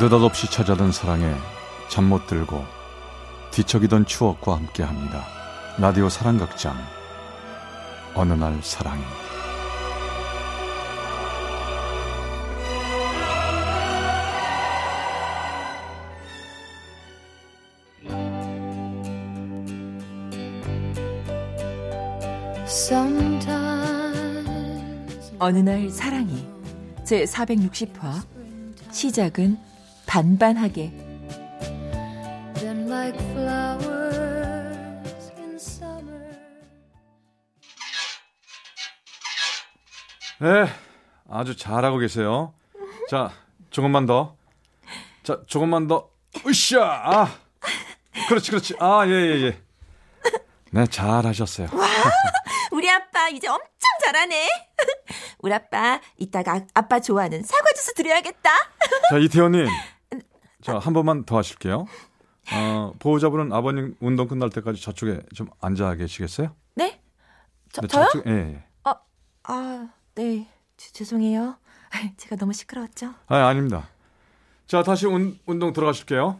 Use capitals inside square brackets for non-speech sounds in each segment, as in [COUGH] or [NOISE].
느닷없이 찾아든 사랑에 잠 못 들고 뒤척이던 추억과 함께합니다. 라디오 사랑극장 어느 날 사랑이 어느 날 사랑이 제 460화 시작은 반반하게 네, 아주 잘하고 계세요. 자, 조금만 더. 자, 조금만 더. 으쌰! 아, 그렇지, 그렇지. 아, 예, 예, 예. 네, 잘하셨어요. 와, 우리 아빠 이제 엄청 잘하네. 우리 아빠 이따가 아빠 좋아하는 사과 주스 드려야겠다. 자, 이태원님. 자, 한 번만 더 하실게요. 어, 보호자분은 아버님 운동 끝날 때까지 저쪽에 좀 앉아 계시겠어요? 네? 저, 네, 저요? 저쪽, 예, 예. 어, 아, 네. 주, 죄송해요. [LAUGHS] 제가 너무 시끄러웠죠? 아, 아닙니다. 자, 다시 운, 운동 들어가실게요.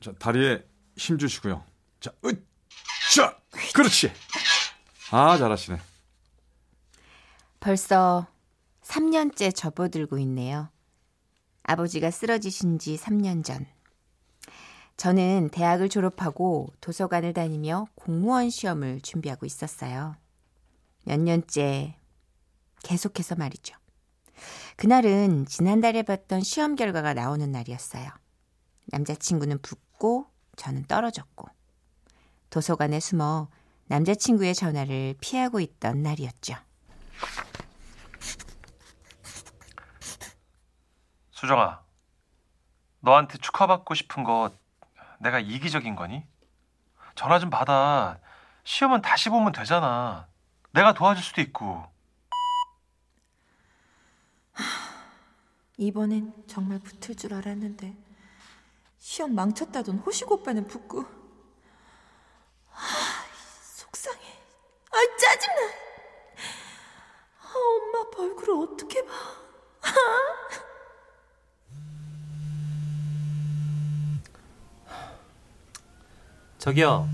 자, 다리에 힘 주시고요. 자, 으쌰! 그렇지! 아, 잘하시네. 벌써 3년째 접어들고 있네요. 아버지가 쓰러지신 지 3년 전. 저는 대학을 졸업하고 도서관을 다니며 공무원 시험을 준비하고 있었어요. 몇 년째 계속해서 말이죠. 그날은 지난달에 봤던 시험 결과가 나오는 날이었어요. 남자친구는 붙고 저는 떨어졌고 도서관에 숨어 남자친구의 전화를 피하고 있던 날이었죠. 수정아, 너한테 축하받고 싶은 거 내가 이기적인 거니? 전화 좀 받아. 시험은 다시 보면 되잖아. 내가 도와줄 수도 있고. [SIGHS] 이번엔 정말 붙을 줄 알았는데 시험 망쳤다던 호식 오빠는 붙고 [SIGHS] 아, 속상해. 아 짜증나. 아, 엄마 얼굴을 어떻게 봐. [LAUGHS] 저기요.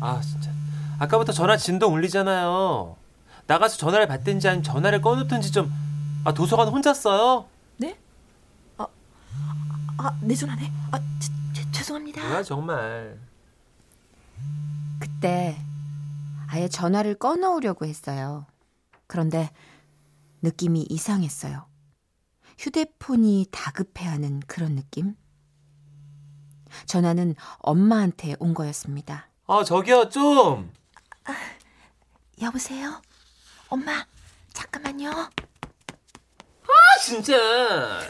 아 진짜. 아까부터 전화 진동 울리잖아요. 나가서 전화를 받든지 아니면 전화를 꺼놓든지 좀. 아 도서관 혼자 써요? 네? 아, 아, 내 전화네. 아, 제, 제, 죄송합니다. 뭐야 정말. 그때 아예 전화를 꺼놓으려고 했어요. 그런데 느낌이 이상했어요. 휴대폰이 다급해하는 그런 느낌? 전화는 엄마한테 온 거였습니다. 아 저기요 좀. 여보세요? 엄마, 잠깐만요. 아 진짜.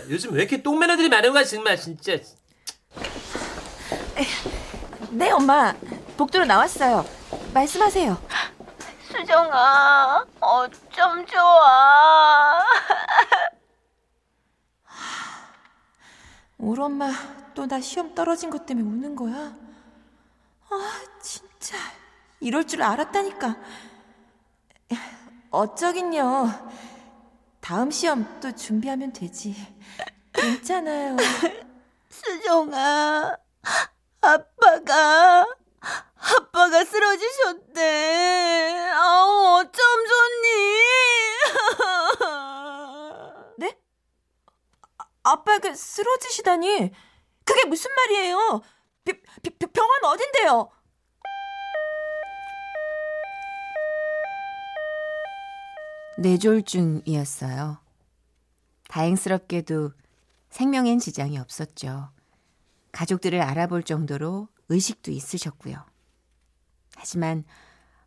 요즘 왜 이렇게 똥매너들이 많은 거야 정말 진짜. 네, 엄마. 복도로 나왔어요. 말씀하세요. 수정아, 어쩜 좋아. 우리 엄마 또 나 시험 떨어진 것 때문에 우는 거야? 아, 진짜. 이럴 줄 알았다니까. 어쩌긴요. 다음 시험 또 준비하면 되지. 괜찮아요. [LAUGHS] 수정아, 아빠가, 아빠가 쓰러지셨대. 아우, 어쩜 좋니? 네? 아, 아빠가 쓰러지시다니. 그게 무슨 말이에요? 비, 비, 병원 어딘데요? 뇌졸중이었어요. 다행스럽게도 생명엔 지장이 없었죠. 가족들을 알아볼 정도로 의식도 있으셨고요. 하지만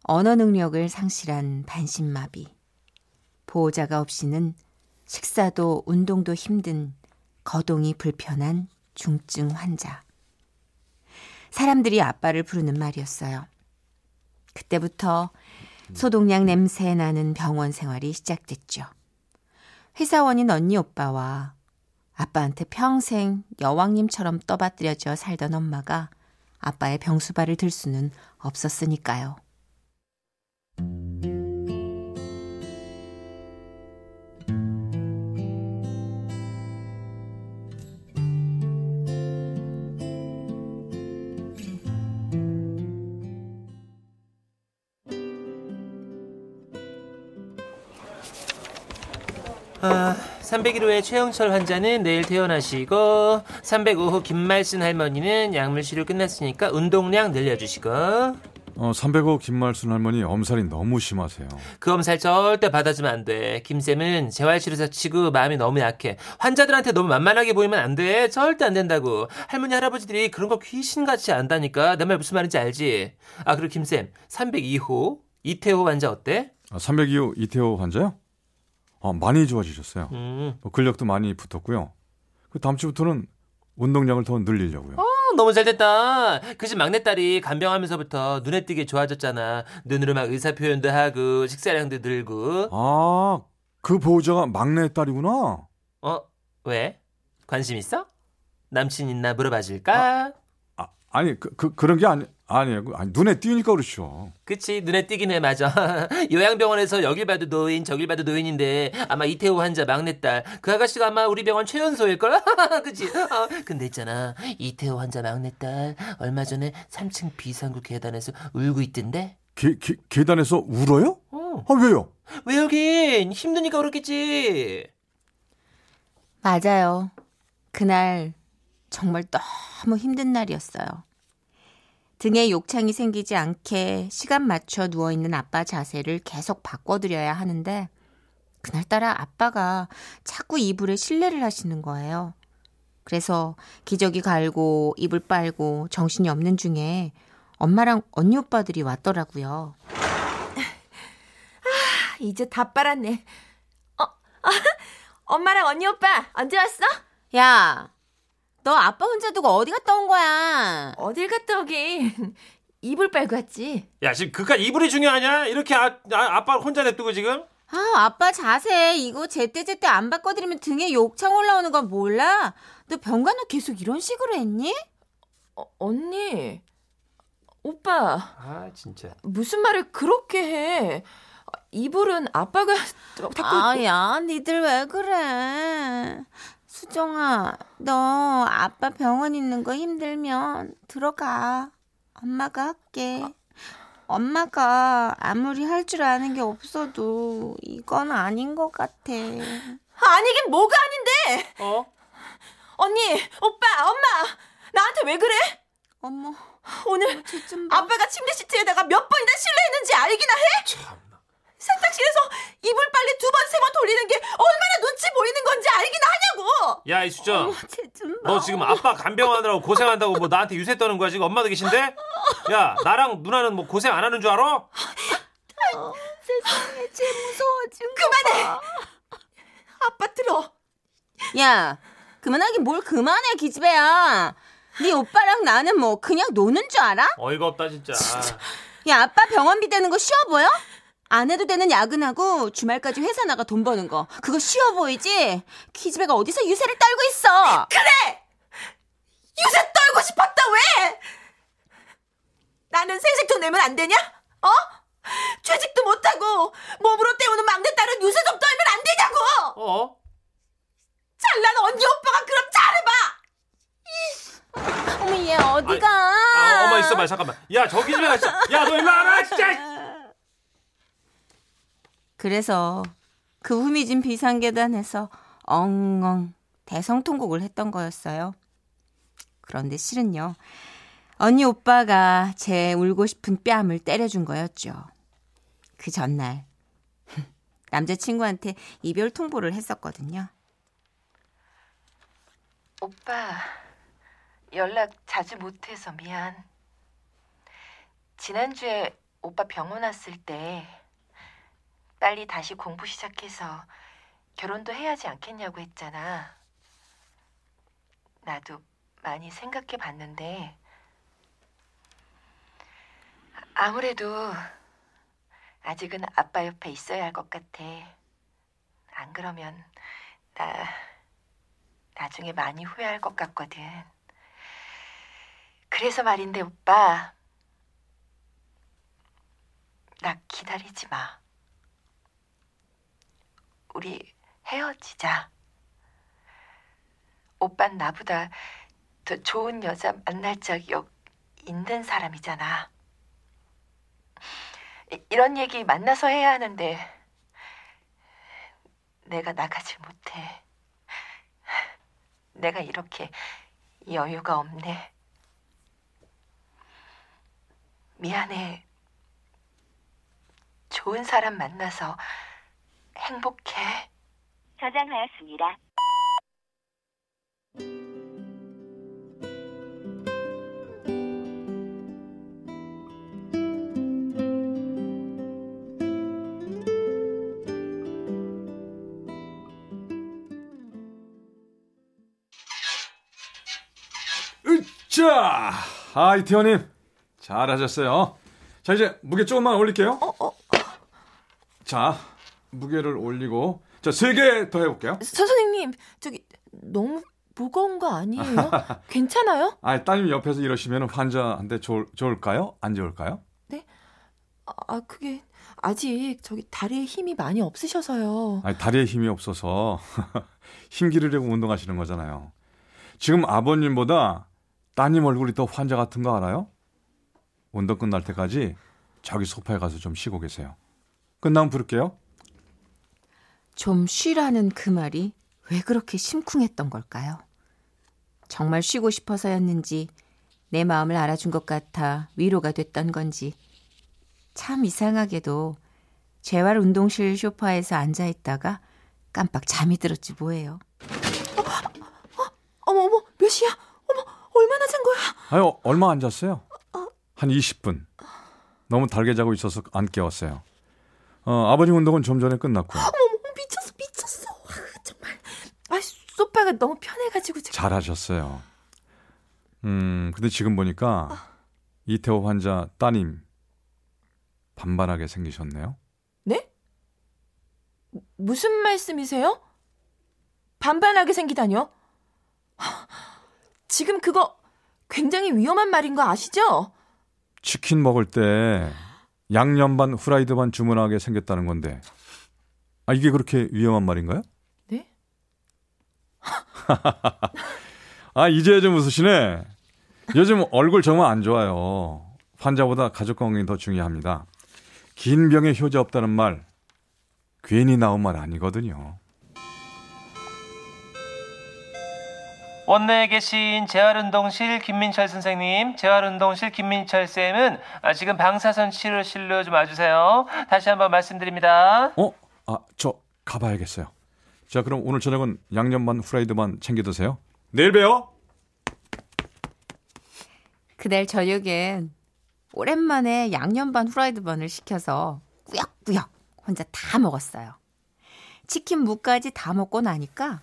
언어 능력을 상실한 반신마비, 보호자가 없이는 식사도 운동도 힘든 거동이 불편한 중증 환자. 사람들이 아빠를 부르는 말이었어요. 그때부터 소독약 냄새 나는 병원 생활이 시작됐죠. 회사원인 언니 오빠와 아빠한테 평생 여왕님처럼 떠받들여져 살던 엄마가 아빠의 병수발을 들 수는 없었으니까요. 아, 301호의 최영철 환자는 내일 퇴원하시고 305호 김말순 할머니는 약물 치료 끝났으니까 운동량 늘려주시고 어, 305 김말순 할머니 엄살이 너무 심하세요. 그 엄살 절대 받아주면 안 돼. 김쌤은 재활치료사 치고 마음이 너무 약해. 환자들한테 너무 만만하게 보이면 안 돼. 절대 안 된다고. 할머니 할아버지들이 그런 거 귀신같이 안다니까. 내 말 무슨 말인지 알지? 아 그리고 김쌤 302호 이태호 환자 어때? 아, 302호 이태호 환자요? 아, 많이 좋아지셨어요. 음. 뭐 근력도 많이 붙었고요. 그 다음 주부터는 운동량을 더 늘리려고요. 어, 너무 잘 됐다. 그 집 막내딸이 간병하면서부터 눈에 띄게 좋아졌잖아. 눈으로 막 의사 표현도 하고 식사량도 늘고. 아, 그 보호자가 막내 딸이구나. 어? 왜? 관심 있어? 남친 있나 물어봐 줄까? 아, 아 니 그, 그 그런 게 아니 아니에요. 아니 눈에 띄니까 그렇죠. 그치 눈에 띄긴 해 맞아 [LAUGHS] 요양병원에서 여길 봐도 노인 저길 봐도 노인인데 아마 이태호 환자 막내딸 그 아가씨가 아마 우리 병원 최연소일걸 [LAUGHS] 그치 어, 근데 있잖아 이태호 환자 막내딸 얼마 전에 3층 비상구 계단에서 울고 있던데 계, 계, 계단에서 울어요? 어. 아 왜요? 왜 여긴 힘드니까 그렇겠지 맞아요. 그날 정말 너무 힘든 날이었어요. 등에 욕창이 생기지 않게 시간 맞춰 누워있는 아빠 자세를 계속 바꿔드려야 하는데, 그날따라 아빠가 자꾸 이불에 실례를 하시는 거예요. 그래서 기저귀 갈고 이불 빨고 정신이 없는 중에 엄마랑 언니 오빠들이 왔더라고요. 이제 다 빨았네. 어, 아, [LAUGHS] 엄마랑 언니 오빠 언제 왔어? 야, 너 아빠 혼자 두고 어디 갔다 온 거야? 어딜 갔다 오긴. [LAUGHS] 이불 빨고 왔지. 야 지금 그깟 이불이 중요하냐 이렇게 아, 아, 빠 혼자 냅두고 지금 아, 아빠 자세 이거 제때제때 안 바꿔드리면 등에 욕창 올라오는 건 몰라? 너 병간호 계속 이런 식으로 했니? 어, 언니. 오빠, 아 진짜 무슨 말을 그렇게 해? 이불은 아빠가 [LAUGHS] 자꾸 아, 야, 니들 왜 그래? 수정아, 너 아빠 병원 있는 거 힘들면 들어가. 엄마가 할게. 엄마가 아무리 할 줄 아는 게 없어도 이건 아닌 것 같아. 아니긴 뭐가 아닌데. 어? 언니, 오빠, 엄마. 나한테 왜 그래? 어머, 오늘 봐. 아빠가 침대 시트에다가 몇 번이나 실례했는지 알기나 해? 참나 세탁실에서 이불 빨래 두 번, 세 번 돌리는 게 얼마나 눈치 보이는 건지 알기나 하냐고! 야 이수정 봐. 너 지금 아빠 간병하느라고 고생한다고 뭐 나한테 유세 떠는 거야 지금 엄마도 계신데? 야 나랑 누나는 뭐 고생 안 하는 줄 알아? 세상에, 쟤 무서워진 거 그만해! 봐. 아빠 들어. 야, 그만하긴 뭘 그만해, 기집애야. 네 오빠랑 나는 뭐 그냥 노는 줄 알아? 어이가 없다 진짜 야, 아빠 병원비 되는 거 쉬워 보여? 안 해도 되는 야근하고 주말까지 회사 나가 돈 버는 거. 그거 쉬워 보이지? 기집애가 어디서 유세를 떨고 있어? 그래! 유세 떨고 싶었다, 왜? 나는 생색통 내면 안 되냐? 어? 취직도 못하고 몸으로 때우는 막내딸은 유세 좀 떨면 안 되냐고! 어? 잘난 언니 오빠가 그럼 잘해봐! 어머, 얘 어디가? 아 엄마 있어봐 잠깐만 야 저기 좀 진짜 야너 일로 와라 진짜 그래서 그 후미진 비상계단에서 엉엉 대성통곡을 했던 거였어요. 그런데 실은요. 언니 오빠가 제 울고 싶은 뺨을 때려준 거였죠. 그 전날 [LAUGHS] 남자친구한테 이별 통보를 했었거든요. 오빠, 연락 자주 못해서 미안. 지난주에 오빠 병원 왔을 때 빨리 다시 공부 시작해서 결혼도 해야지 않겠냐고 했잖아. 나도 많이 생각해 봤는데 아무래도 아직은 아빠 옆에 있어야 할 것 같아. 안 그러면 나 나중에 많이 후회할 것 같거든. 그래서 말인데 오빠 나 기다리지 마. 우리 헤어지자. 오빤 나보다 더 좋은 여자 만날 없- 있는 사람이잖아. 이- 이런 얘기 만나서 해야 하는데 내가 나가질 못해. 내가 이렇게 여유가 없네. 미안해. 좋은 사람 만나서 행복해. 저장하였습니다. 으쌰! 아, 이태원님. 잘하셨어요. 자, 이제 무게 조금만 올릴게요. 자, 무게를 올리고. 자, 세 개 더 해볼게요. 서, 선생님, 저기, 너무 무거운 거 아니에요? [LAUGHS] 괜찮아요? 아, 따님 옆에서 이러시면 환자한테 좋을, 좋을까요? 안 좋을까요? 아, 아, 그게, 아직 저기 다리에 힘이 많이 없으셔서요. 아니, 다리에 힘이 없어서 [LAUGHS] 힘 기르려고 운동하시는 거잖아요. 지금 아버님보다 따님 얼굴이 더 환자 같은 거 알아요? 운동 끝날 때까지 저기 소파에 가서 좀 쉬고 계세요. 끝나면 부를게요. 좀 쉬라는 그 말이 왜 그렇게 심쿵했던 걸까요? 정말 쉬고 싶어서였는지 내 마음을 알아준 것 같아 위로가 됐던 건지 참 이상하게도 재활 운동실 소파에서 앉아 있다가 깜빡 잠이 들었지 뭐예요. 어머, 어머, 몇 시야? 어머, 얼마나 잔 거야? 아유, 얼마 안 잤어요? 한 20분. 너무 달게 자고 있어서 안 깨웠어요. 어, 아버지 운동은 좀 전에 끝났고. 어머, 미쳤어, 미쳤어. 아, 정말. 아, 소파가 너무 편해가지고. 제가. 잘하셨어요. 음, 근데 지금 보니까 이태호 환자 따님 반반하게 생기셨네요. 네? 무슨 말씀이세요? 반반하게 생기다뇨? 하, 지금 그거 굉장히 위험한 말인 거 아시죠? 치킨 먹을 때 양념 반 후라이드 반 주문하게 생겼다는 건데. 아, 이게 그렇게 위험한 말인가요? 네? [LAUGHS] 아, 이제 좀 웃으시네. 요즘 얼굴 정말 안 좋아요. 환자보다 가족 건강이 더 중요합니다. 긴 병에 효자 없다는 말, 괜히 나온 말 아니거든요. 원내에 계신 재활운동실 김민철 선생님, 재활운동실 김민철 쌤은 아, 지금 방사선 치료실로 좀 와주세요. 다시 한번 말씀드립니다. 어? 아, 저 가봐야겠어요. 자, 그럼 오늘 저녁은 양념 반 후라이드 반 챙겨 드세요. 내일 봬요. 그날 저녁엔 오랜만에 양념 반 후라이드 반을 시켜서 꾸역꾸역 혼자 다 먹었어요. 치킨 무까지 다 먹고 나니까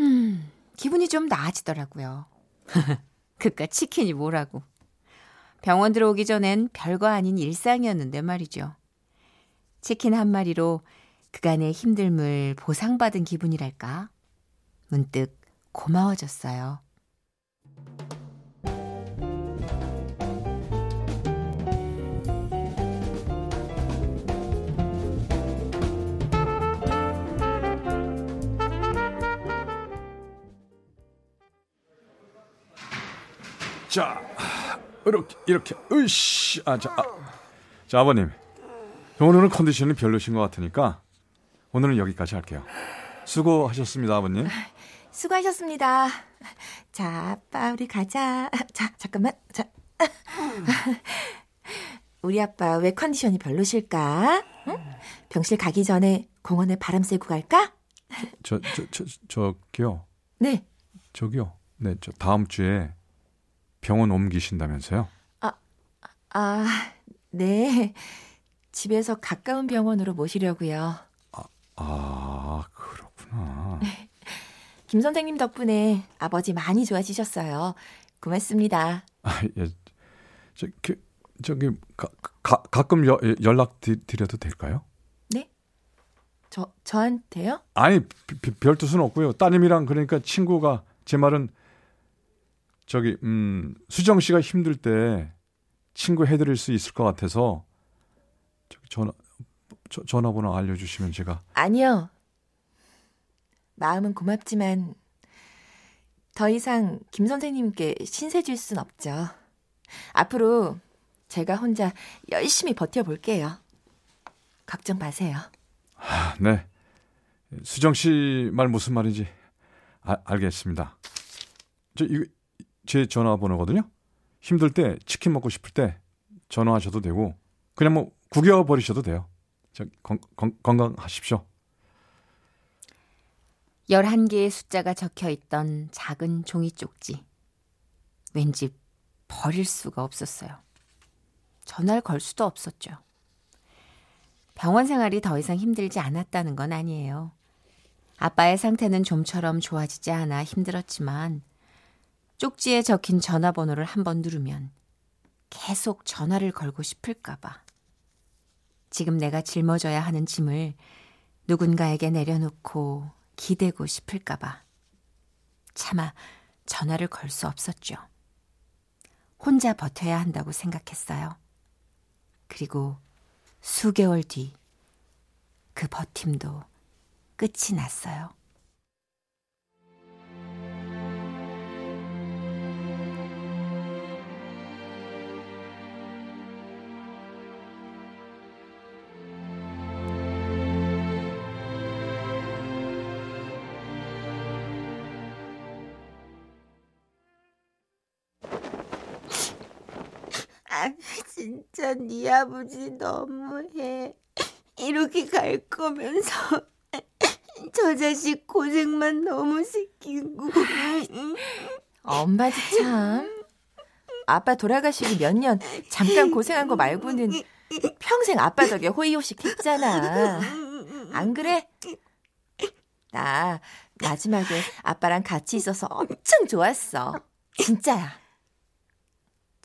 음, 기분이 좀 나아지더라고요. [LAUGHS] 그깟 치킨이 뭐라고. 병원 들어오기 전엔 별거 아닌 일상이었는데 말이죠. 치킨 한 마리로 그간의 힘듦을 보상받은 기분이랄까. 문득 고마워졌어요. 자, 이렇게, 이렇게, 으씨. 아, 자, 아. 자, 아버님. 오늘은 컨디션이 별로신 것 같으니까 오늘은 여기까지 할게요. 수고하셨습니다, 아버님. [LAUGHS] 수고하셨습니다. 자, 아빠, 우리 가자. [LAUGHS] 자, 잠깐만. 자. [LAUGHS] 우리 아빠 왜 컨디션이 별로실까? 응? 병실 가기 전에 공원에 바람 쐬고 갈까? 저, 저, 저, 저기요. 네. 저기요. 네, 저 다음 주에 병원 옮기신다면서요? 아, 네. 집에서 가까운 병원으로 모시려고요. 아, 그렇구나. 김 선생님 덕분에 아버지 많이 좋아지셨어요. 고맙습니다. 아, 예. 저, 그, 저기, 가, 가, 가끔 여, 연락 드, 드려도 될까요? 저, 저한테요? 아니, 비- 비- 별 뜻은 없고요. 따님이랑 그러니까 친구가 제 말은 저기, 음, 수정 씨가 힘들 때 친구 해드릴 수 있을 것 같아서 저기 전화, 저, 전화번호 알려주시면 제가 아니요. 마음은 고맙지만 더 이상 김 선생님께 신세 질 순 없죠. 앞으로 제가 혼자 열심히 버텨볼게요. 걱정 마세요. 아, 네. 수정 씨 말 무슨 말인지 아, 알겠습니다. 저 이거 제 전화번호거든요. 힘들 때 치킨 먹고 싶을 때 전화하셔도 되고 그냥 뭐 구겨 버리셔도 돼요. 저 건, 건, 건강하십시오. 11개의 숫자가 적혀 있던 작은 종이 쪽지. 왠지 버릴 수가 없었어요. 전화를 걸 수도 없었죠. 병원 생활이 더 이상 힘들지 않았다는 건 아니에요. 아빠의 상태는 좀처럼 좋아지지 않아 힘들었지만 쪽지에 적힌 전화번호를 한번 누르면 계속 전화를 걸고 싶을까봐. 지금 내가 짊어져야 하는 짐을 누군가에게 내려놓고 기대고 싶을까봐. 차마 전화를 걸 수 없었죠. 혼자 버텨야 한다고 생각했어요. 그리고 수개월 뒤 그 버팀도 끝이 났어요. 진짜 네 아버지 너무해. 이렇게 갈 거면서 [LAUGHS] 저 자식 고생만 너무 시키고. 엄마도 참. 아빠 돌아가시고 몇년 잠깐 고생한 거 말고는 평생 아빠 덕에 호의호식 했잖아. 안 그래? 나 마지막에 아빠랑 같이 있어서 엄청 좋았어. 진짜야.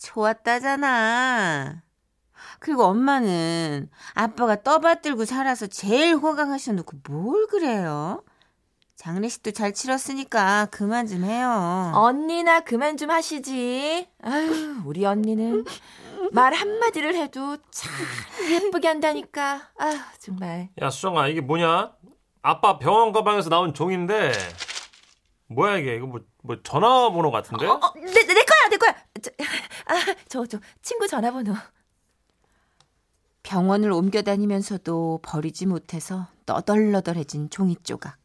좋았다잖아. 그리고 엄마는 아빠가 떠받들고 살아서 제일 호강하셔놓고 뭘 그래요? 장례식도 잘 치렀으니까 그만 좀 해요. 언니나 그만 좀 하시지. 아유, 우리 언니는 말 한마디를 해도 참 예쁘게 한다니까. 아유, 정말. 야 수정아 이게 뭐냐? 아빠 병원 가방에서 나온 종인데 뭐야 이게 이거 뭐, 뭐 전화번호 같은데? 어, 어, 내, 내, 내 거야. 저, 아, 저, 저, 친구 전화번호. 병원을 옮겨 다니면서도 버리지 못해서 너덜너덜해진 종이 조각.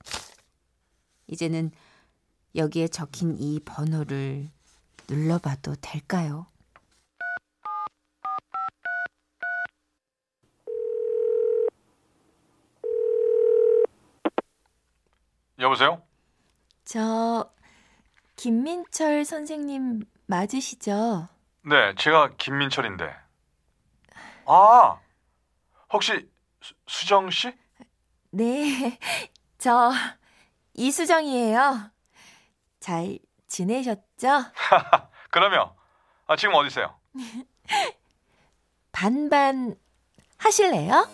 이제는 여기에 적힌 이 번호를 눌러봐도 될까요? 여보세요? 저, 김민철 선생님 맞으시죠? 네, 제가 김민철인데. 아, 혹시 수, 수정 씨? 네, [LAUGHS] 저, 이수정이에요. 잘 지내셨죠? [LAUGHS] 그러면 아, 지금 어디세요? [LAUGHS] 반반 하실래요?